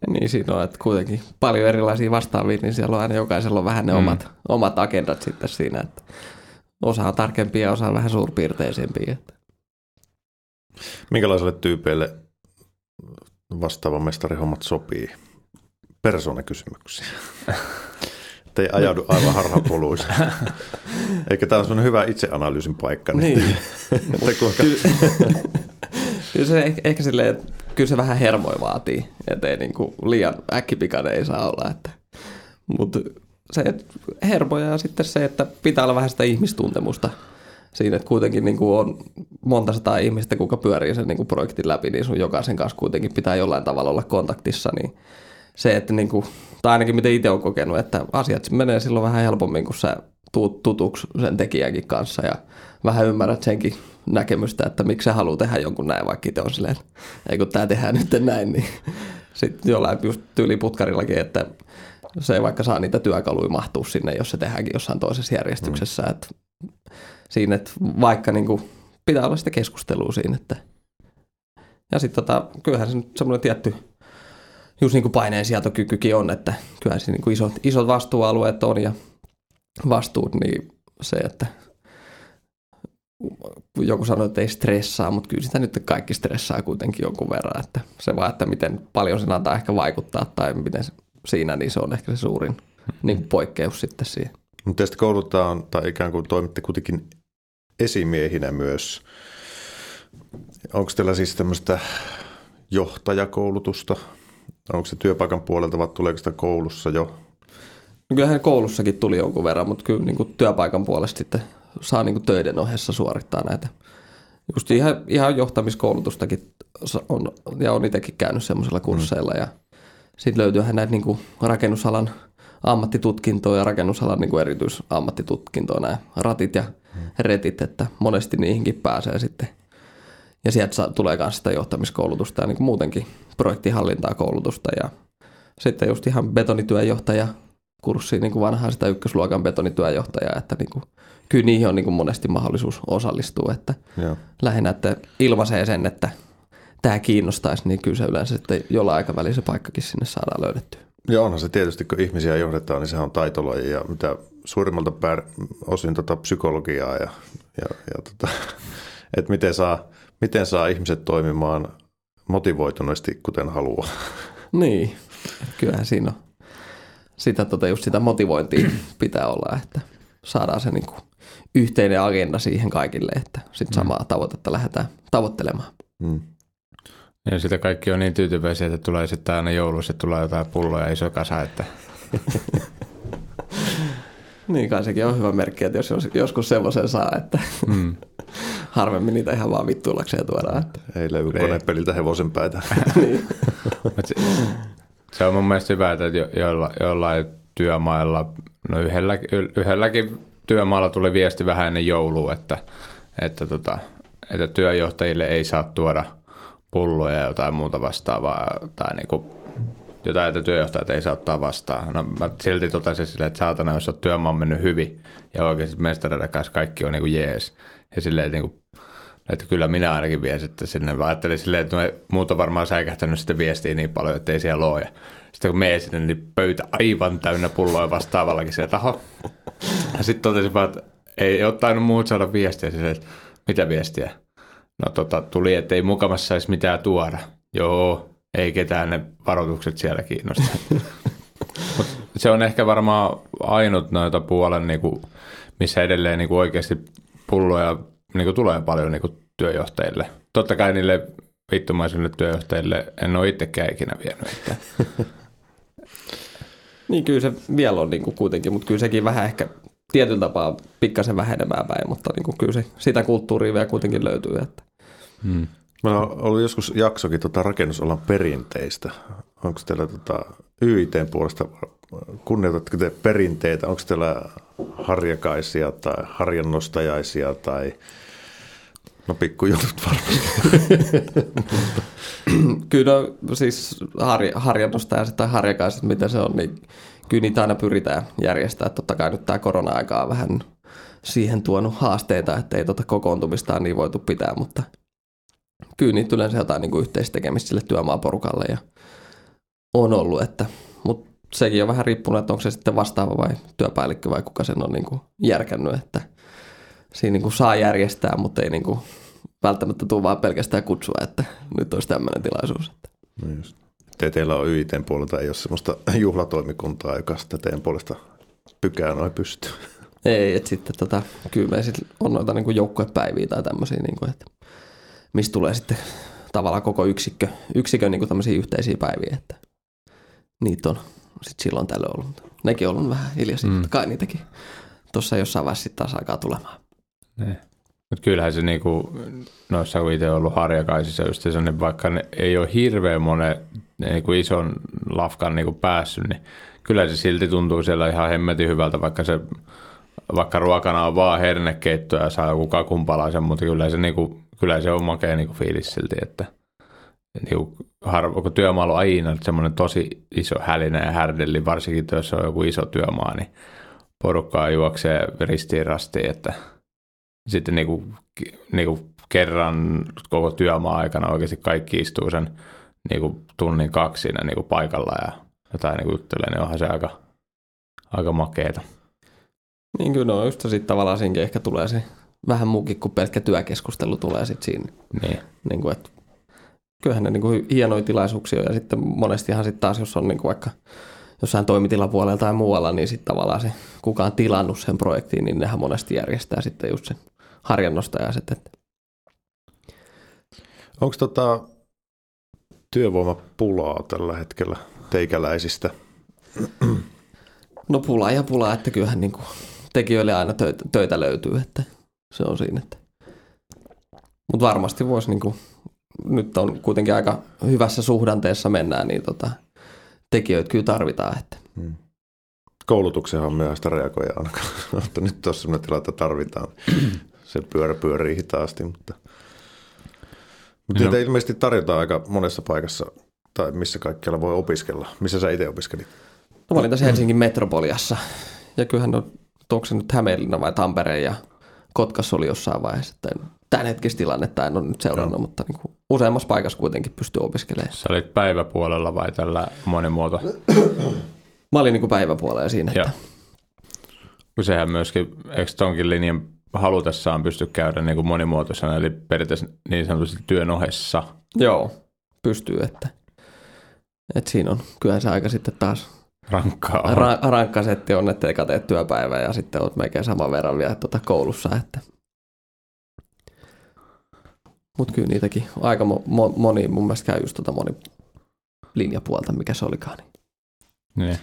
niin siinä on, että kuitenkin paljon erilaisia vastaavia, niin siellä on aina jokaisella on vähän ne mm. omat, omat agendat sitten siinä, että osa on tarkempia ja osa on vähän suurpiirteisempiä. Että. Minkälaiselle tyypeille vastaava mestarihommat sopii? Persoonakysymyksiä. (laughs) Että ei ajaudu aivan harhapoluissa. (laughs) Eikä tämä sellainen hyvä itseanalyysin paikka. Niin. (laughs) että kuinka... (laughs) kyllä se ehkä, ehkä silleen, että kyllä se vähän hermoi vaatii, että ei niin kuin liian äkkipikainen ei saa olla. Että. Mutta se että hermoja ja sitten se, että pitää olla vähän sitä ihmistuntemusta siinä, että kuitenkin niin kuin on monta sataa ihmistä, kuka pyörii sen niin kuin projektin läpi, niin sun jokaisen kanssa kuitenkin pitää jollain tavalla olla kontaktissa, niin se, että niin kuin, tai ainakin miten itse olen kokenut, että asiat menee silloin vähän helpommin, kun sä tuut tutuksi sen tekijänkin kanssa ja vähän ymmärrät senkin näkemystä, että miksi se haluaa tehdä jonkun näin, vaikka itse on silleen, ei kun tämä tehdään nyt näin, niin (laughs) sitten jollain just tyyliputkarillakin, että se ei vaikka saa niitä työkaluja mahtua sinne, jos se tehdäänkin jossain toisessa järjestyksessä. Mm. Että siinä, että vaikka niin kuin, pitää olla sitä keskustelua siinä. Että. Ja sitten tota, kyllähän se nyt semmoinen tietty just niin kuin paineensietokykykin on, että kyllähän se niin kuin isot, isot vastuualueet on ja vastuut, niin se, että joku sanoi, että ei stressaa, mutta kyllä sitä nyt kaikki stressaa kuitenkin jonkun verran, että se vaan, että miten paljon sen antaa ehkä vaikuttaa tai miten se, siinä, niin se on ehkä se suurin niin kuin poikkeus sitten siihen. Mutta teistä koulutaan, tai ikään kuin toimitte kuitenkin esimiehinä myös. Onko teillä siis tämmöistä johtajakoulutusta? Onko se työpaikan puolelta vai tuleeko sitä koulussa jo? No kyllähän koulussakin tuli jonkun verran, mutta kyllä niin kuin työpaikan puolesta sitten saa niin kuin töiden ohessa suorittaa näitä. Just ihan, ihan johtamiskoulutustakin on, ja on itsekin käynyt semmoisella kursseilla mm. ja sitten löytyyhän näitä niin kuin rakennusalan ammattitutkintoa ja rakennusalan niin kuin erityisammattitutkintoa, nämä ratit ja retit, että monesti niihinkin pääsee sitten. Ja sieltä saa, tulee myös sitä johtamiskoulutusta ja niin kuin muutenkin projektihallintaa koulutusta ja sitten just ihan betonityöjohtaja kurssi, niin kuin vanhaa sitä ykkösluokan betonityöjohtajaa, että niin kuin, kyllä niihin on niin kuin monesti mahdollisuus osallistua, että Joo. lähinnä, että ilmaisee sen, että tämä kiinnostaisi, niin kyllä se yleensä sitten jollain aikavälillä se paikkakin sinne saadaan löydettyä. Joo, onhan se tietysti, kun ihmisiä johdetaan, niin sehän on taitolaji ja mitä suurimmalta pär, osin tota psykologiaa ja, ja, ja tota, (laughs) että miten saa, miten saa ihmiset toimimaan motivoituneesti, kuten haluaa. Niin, kyllähän siinä on. Sitä, tota, just sitä motivointia pitää olla, että saadaan se niinku yhteinen agenda siihen kaikille, että sitten mm. samaa tavoitetta lähdetään tavoittelemaan. Mm. Ja sitä kaikki on niin tyytyväisiä, että tulee sitten aina joulussa, että tulee jotain pulloja iso kasa, että... (laughs) niin kai sekin on hyvä merkki, että jos joskus semmoisen saa, että mm. (laughs) harvemmin niitä ihan vaan vittuillakseen tuodaan. Että... Ei löydy konepeliltä hevosen päätä. (laughs) niin. se, se on mun mielestä hyvä, että jolla, jollain työmailla, no yhdellä, yhdelläkin työmaalla tuli viesti vähän ennen joulua, että, että, tota, että työjohtajille ei saa tuoda – pulloja ja jotain muuta vastaavaa, tai niin kuin jotain, että työjohtajat ei saa ottaa vastaan. No mä silti totesin silleen, että saatana, jos on työmaa mennyt hyvin ja oikeasti mestareiden kanssa kaikki on niin kuin jees. Ja silleen, niin kuin, että kyllä minä ainakin vien sitten sinne. Mä ajattelin silleen, että me muut on varmaan säikähtänyt sitten viestiä niin paljon, että ei siellä ole. Sitten kun menen sinne, niin pöytä aivan täynnä pulloja vastaavallakin se taho. Ja sitten totesin vaan, että ei ottanut muut saada viestiä. Silleen, että mitä viestiä? No tota, tuli, että ei mukamassa saisi mitään tuoda. Joo, ei ketään ne varoitukset siellä kiinnosta. (laughs) Mut se on ehkä varmaan ainut noita puolen, niin kuin, missä edelleen niin kuin oikeasti pulloja niin kuin tulee paljon niin kuin työjohtajille. Totta kai niille vittumaisille työjohtajille en ole itsekään ikinä vienyt. Että. (laughs) niin kyllä se vielä on niin kuin kuitenkin, mutta kyllä sekin vähän ehkä tietyllä tapaa pikkasen vähenemään päin, mutta niin kuin kyllä se, sitä kulttuuria vielä kuitenkin löytyy. Että. Hmm. Meillä on ollut joskus jaksokin tota rakennusalan perinteistä. Onko teillä tota YITn puolesta, kunnioitatteko te perinteitä? Onko teillä harjakaisia tai harjannostajaisia tai No pikkujutut varmasti. (laughs) kyllä siis harj- harjannostajaiset tai harjakaiset, mitä se on, niin kyllä niitä aina pyritään järjestämään. Totta kai nyt tämä korona-aika on vähän siihen tuonut haasteita, että ei tota kokoontumistaan niin voitu pitää, mutta kyllä niitä yleensä jotain niin yhteistekemistä sille työmaaporukalle ja on ollut, että, mutta sekin on vähän riippunut, että onko se sitten vastaava vai työpäällikkö vai kuka sen on niin kuin järkännyt, että siinä niin kuin saa järjestää, mutta ei niin kuin välttämättä tule vaan pelkästään kutsua, että nyt olisi tämmöinen tilaisuus. No just. Te teillä on YITn puolelta, ei ole semmoista (laughs) juhlatoimikuntaa, joka sitä teidän puolesta pykää noin pystyy. Ei, että sitten tota, kyllä me sit on noita niin joukkuepäiviä tai tämmöisiä, niin kuin, että mistä tulee sitten tavallaan koko yksikkö, yksikön niin tämmöisiä yhteisiä päiviä, että niitä on sitten silloin tällöin ollut. Nekin on ollut vähän hiljaisia, mm. kai niitäkin tuossa jossain vaiheessa sitten taas alkaa tulemaan. Ne. Mutta kyllähän se niinku, noissa kun itse ollut harjakaisissa just se, niin vaikka ne ei ole hirveän monen niinku ison lafkan niinku päässyt, niin kyllä se silti tuntuu siellä ihan hemmetin hyvältä, vaikka se vaikka ruokana on vaan hernekeitto ja saa joku kakunpalaisen, mutta kyllä se, niinku, kyllä se on makea niinku fiilis silti, että niinku, harvo, kun työmaa on aina semmoinen tosi iso hälinä ja härdelli, varsinkin jos on joku iso työmaa, niin porukkaa juoksee ristiin rastiin, että sitten niinku, niinku kerran koko työmaa aikana oikeasti kaikki istuu sen niinku tunnin kaksi siinä niinku paikalla ja jotain niinku juttelee, niin onhan se aika, aika makeeta. Niin kyllä no just sitten tavallaan siinäkin ehkä tulee se vähän muukin kuin pelkkä työkeskustelu tulee sitten siinä. Niin. Niin kuin, että kyllähän ne niin kuin hienoja tilaisuuksia on. ja sitten monestihan sitten taas, jos on niin kuin vaikka jossain toimitilapuolella tai muualla, niin sitten tavallaan se, kuka on tilannut sen projektiin, niin nehän monesti järjestää sitten just sen harjannostajaiset. Että Onko tota työvoimapulaa tällä hetkellä teikäläisistä? No pulaa ja pulaa, että kyllähän niin kuin tekijöille aina töitä, töitä löytyy, että se on siinä. Että. Mutta varmasti voisi, niin kuin, nyt on kuitenkin aika hyvässä suhdanteessa mennään, niin tota, tekijöitä kyllä tarvitaan. Että. Hmm. Koulutuksenhan myöhäistä reagoja ainakaan, (laughs) mutta nyt on sellainen tila, että tarvitaan. (clears throat) Se pyörä pyörii hitaasti, mutta, mutta no. ilmeisesti tarjotaan aika monessa paikassa, tai missä kaikkialla voi opiskella. Missä sä itse opiskelit? No, mä olin tässä Helsingin metropoliassa, ja kyllähän on, onko se nyt Hämeenlinna vai Tampere ja Kotkassa oli jossain vaiheessa. Että tämän hetkistä tilannetta en ole nyt seurannut, no. mutta niin kuin useammassa paikassa kuitenkin pystyy opiskelemaan. Sä olit päiväpuolella vai tällä monimuoto? (clears throat) Mä olin niin kuin päiväpuolella siinä. Että... Kun sehän myöskin, eikö tonkin linjan halutessaan pysty käydä niin kuin monimuotoisena, eli periaatteessa niin sanotusti työn ohessa. Joo, pystyy, että, että siinä on kyllä se aika sitten taas rankkaa. Ra- rankka setti on, että eka teet työpäivä ja sitten olet melkein saman verran vielä tuota koulussa. Että. Mutta kyllä niitäkin aika mo- moni mun mielestä käy just tuota moni linjapuolta, mikä se olikaan. Niin.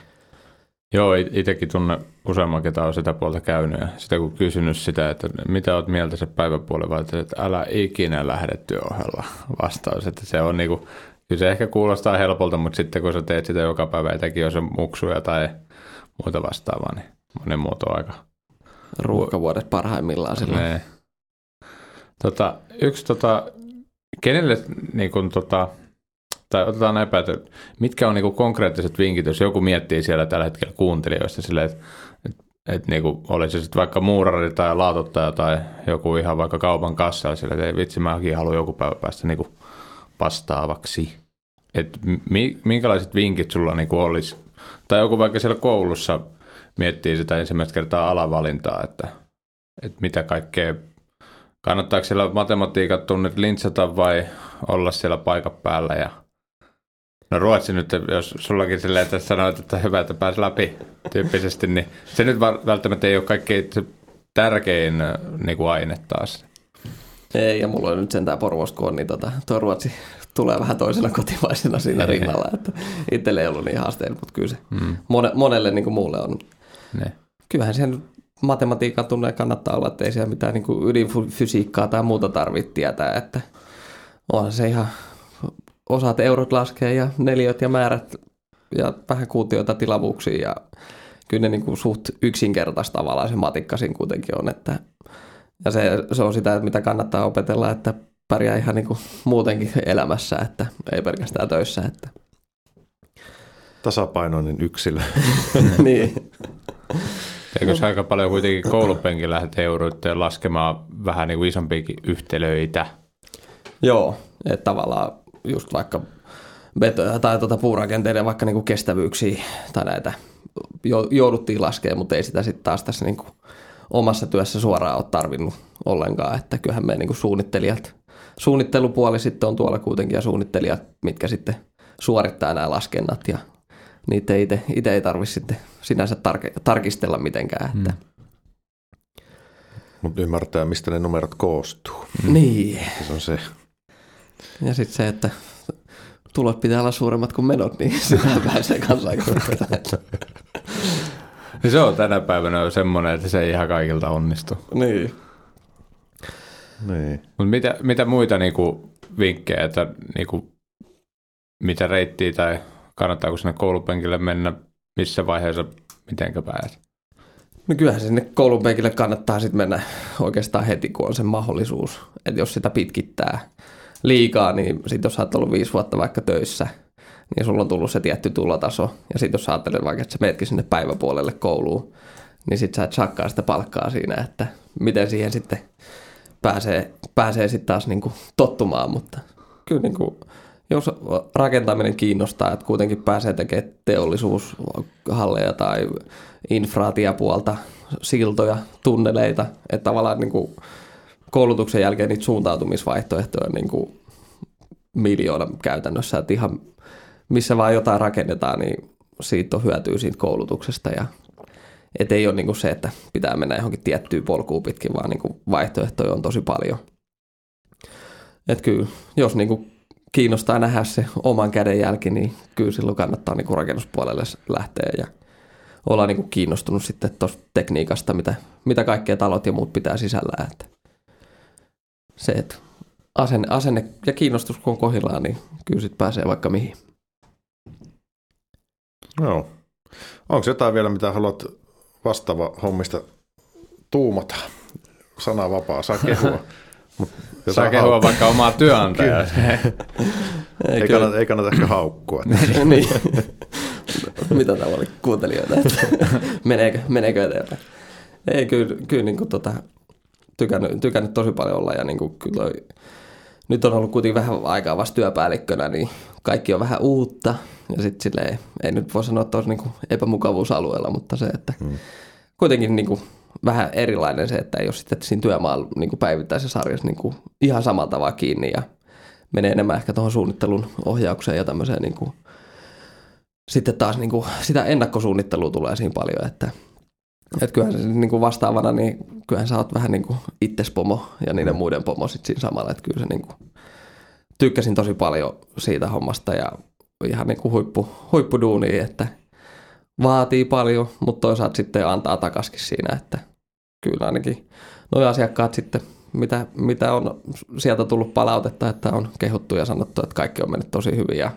Joo, itsekin tunne useamman, ketä on sitä puolta käynyt ja sitä kun kysynyt sitä, että mitä oot mieltä se päiväpuoli, vai että älä ikinä lähde työohella vastaus, että se on niinku, kyllä se ehkä kuulostaa helpolta, mutta sitten kun sä teet sitä joka päivä, etenkin jos on muksuja tai muuta vastaavaa, niin monen muoto aika. Ruuhkavuodet parhaimmillaan silloin. Nee. Tota, yksi tota, kenelle niin kun, tota, tai otetaan näin että mitkä on niin konkreettiset vinkit, jos joku miettii siellä tällä hetkellä kuuntelijoista silleen, että et, et, niin olisi se sitten vaikka muurari tai laatottaja tai joku ihan vaikka kaupan kassa, sillä että ei vitsi, mäkin haluan joku päivä päästä niin vastaavaksi. Et mi, minkälaiset vinkit sulla niin olisi? Tai joku vaikka siellä koulussa miettii sitä ensimmäistä kertaa alavalintaa, että, että mitä kaikkea, kannattaako siellä matematiikat tunnit lintsata vai olla siellä paikan päällä ja No Ruotsi nyt, jos sullakin silleen, että sanoit, että hyvä, että pääsi läpi tyyppisesti, niin se nyt välttämättä ei ole kaikkein tärkein niin kuin aine taas. Ei, ja mulla on nyt sentään Porvos, kun on, niin tota, tuo Ruotsi tulee vähän toisena kotimaisena siinä rinnalla. Että itselle ei ollut niin haasteellinen, mutta kyllä se mm. monelle niin kuin muulle on. Ne. Kyllähän sen matematiikan tunne kannattaa olla, että ei siellä mitään niin kuin ydinfysiikkaa tai muuta tarvitse tietää, että onhan se ihan osaat eurot laskee ja neliöt ja määrät ja vähän kuutioita tilavuuksia ja kyllä ne niin kuin suht yksinkertaista tavallaan se matikka siinä kuitenkin on, että ja se, se on sitä, mitä kannattaa opetella, että pärjää ihan niin kuin muutenkin elämässä, että ei pelkästään töissä. Että. Tasapainoinen yksilö. (laughs) niin. Eikö se aika paljon kuitenkin koulupenkillä, että jouduitte laskemaan vähän niin kuin isompiakin yhtälöitä? Joo, että tavallaan just vaikka beto- tai tuota puurakenteiden vaikka niinku kestävyyksiä tai näitä jouduttiin laskemaan, mutta ei sitä sitten taas tässä niinku omassa työssä suoraan ole tarvinnut ollenkaan, että kyllähän me niinku suunnittelijat, suunnittelupuoli sitten on tuolla kuitenkin ja suunnittelijat, mitkä sitten suorittaa nämä laskennat ja niitä itse, itse ei tarvitse sitten sinänsä tarke, tarkistella mitenkään. Että. Mm. Mutta ymmärtää, mistä ne numerot koostuu. Niin. Se on se. Ja sitten se, että tulot pitää olla suuremmat kuin menot, niin (laughs) sitä pääsee kanssa aika (laughs) Se on tänä päivänä jo semmoinen, että se ei ihan kaikilta onnistu. Niin. Niin. Mut mitä, mitä muita niinku vinkkejä, että niinku, mitä reittiä tai kannattaako sinne koulupenkille mennä, missä vaiheessa, mitenkä pääset? No kyllähän sinne koulupenkille kannattaa sitten mennä oikeastaan heti, kun on se mahdollisuus. Että jos sitä pitkittää liikaa, niin sitten jos olet ollut viisi vuotta vaikka töissä, niin sulla on tullut se tietty tulotaso. Ja sitten jos ajattelet vaikka, että sä meetkin sinne päiväpuolelle kouluun, niin sitten sä et sakkaa sitä palkkaa siinä, että miten siihen sitten pääsee, pääsee sitten taas niinku tottumaan. Mutta kyllä niinku, jos rakentaminen kiinnostaa, että kuitenkin pääsee tekemään teollisuushalleja tai infraatiapuolta, siltoja, tunneleita, että tavallaan niin kuin koulutuksen jälkeen niitä suuntautumisvaihtoehtoja on niin kuin miljoona käytännössä, että ihan missä vaan jotain rakennetaan, niin siitä on hyötyä siitä koulutuksesta ja et ei ole niin se, että pitää mennä johonkin tiettyyn polkuun pitkin, vaan niin vaihtoehtoja on tosi paljon. Et kyllä, jos niin kiinnostaa nähdä se oman käden jälki, niin kyllä silloin kannattaa niin rakennuspuolelle lähteä ja olla niin kiinnostunut sitten tuosta tekniikasta, mitä, mitä kaikkea talot ja muut pitää sisällään. Että se, että asenne, asenne ja kiinnostus kun on kohdillaan, niin kyllä sitten pääsee vaikka mihin. Joo. Onko jotain vielä, mitä haluat vastaava hommista tuumata? Sana vapaa, saa kehua. (laughs) Saa kehua vaikka omaa työnantajaa. (laughs) ei, ei, kannata, ei kannata ehkä haukkua. (laughs) niin. Mitä tämä oli kuuntelijoita, meneekö, meneekö eteenpäin? Ei, kyllä, kyllä niin kuin, tota, tykännyt, tykännyt tosi paljon olla ja niin kuin, kyllä nyt on ollut kuitenkin vähän aikaa vasta työpäällikkönä, niin kaikki on vähän uutta. Ja sitten silleen, ei nyt voi sanoa, että olisi niin epämukavuusalueella, mutta se, että hmm. kuitenkin niin kuin vähän erilainen se, että ei ole sitten siinä työmaalla niin päivittäisessä sarjassa niin ihan samalla tavalla kiinni ja menee enemmän ehkä tuohon suunnittelun ohjaukseen ja tämmöiseen niin kuin, sitten taas niin kuin, sitä ennakkosuunnittelua tulee siinä paljon, että et kyllähän se niin kuin vastaavana, niin kyllähän sä oot vähän niin kuin itsespomo ja niiden muiden pomo sitten siinä samalla, että kyllä se niin kuin, tykkäsin tosi paljon siitä hommasta ja ihan niin kuin huippu, huippuduuni, että vaatii paljon, mutta toisaalta sitten antaa takaskin siinä, että kyllä ainakin nuo asiakkaat sitten, mitä, mitä on sieltä tullut palautetta, että on kehuttu ja sanottu, että kaikki on mennyt tosi hyvin ja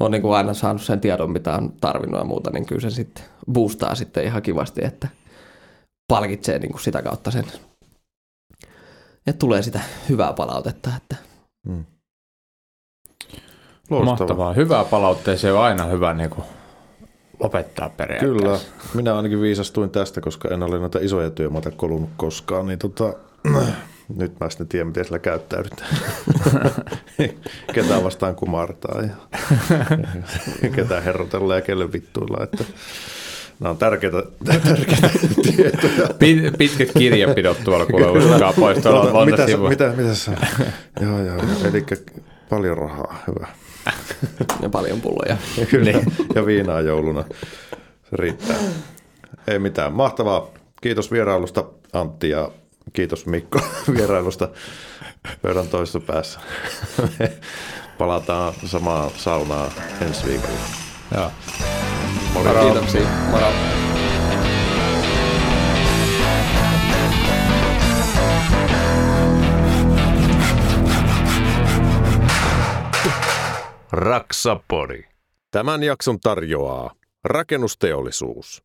on niin kuin aina saanut sen tiedon, mitä on tarvinnut ja muuta, niin kyllä se sitten boostaa sitten ihan kivasti, että palkitsee niin kuin sitä kautta sen, että tulee sitä hyvää palautetta. Että. Hmm. Mahtavaa. Hyvää palautteeseen on aina hyvä niin kuin opettaa periaatteessa. Kyllä. Minä ainakin viisastuin tästä, koska en ole noita isoja työmaita kolunut koskaan, niin tota, (clears throat) nyt mä sitten tiedän, miten sillä käyttäydytään. (laughs) Ketään vastaan kumartaa ja, (laughs) ketään herrotellaan ja kelle vittuilla. Että Nämä on tärkeitä, tärkeitä tietoja. (laughs) Pitkät kirjapidot tuolla kuule uskaa pois. Tuolla on mitä, sivua. mitä, mitä sä? joo, joo, joo. Eli paljon rahaa, hyvä. Ja paljon pulloja. Kyllä, niin. ja viinaa jouluna. Se riittää. Ei mitään. Mahtavaa. Kiitos vierailusta Antti ja kiitos Mikko (laughs) vierailusta pöydän toisessa päässä. Me palataan samaan saunaan ensi viikolla. Joo. Moro. Kiitoksia. Moro. Raksapori. Tämän jakson tarjoaa rakennusteollisuus.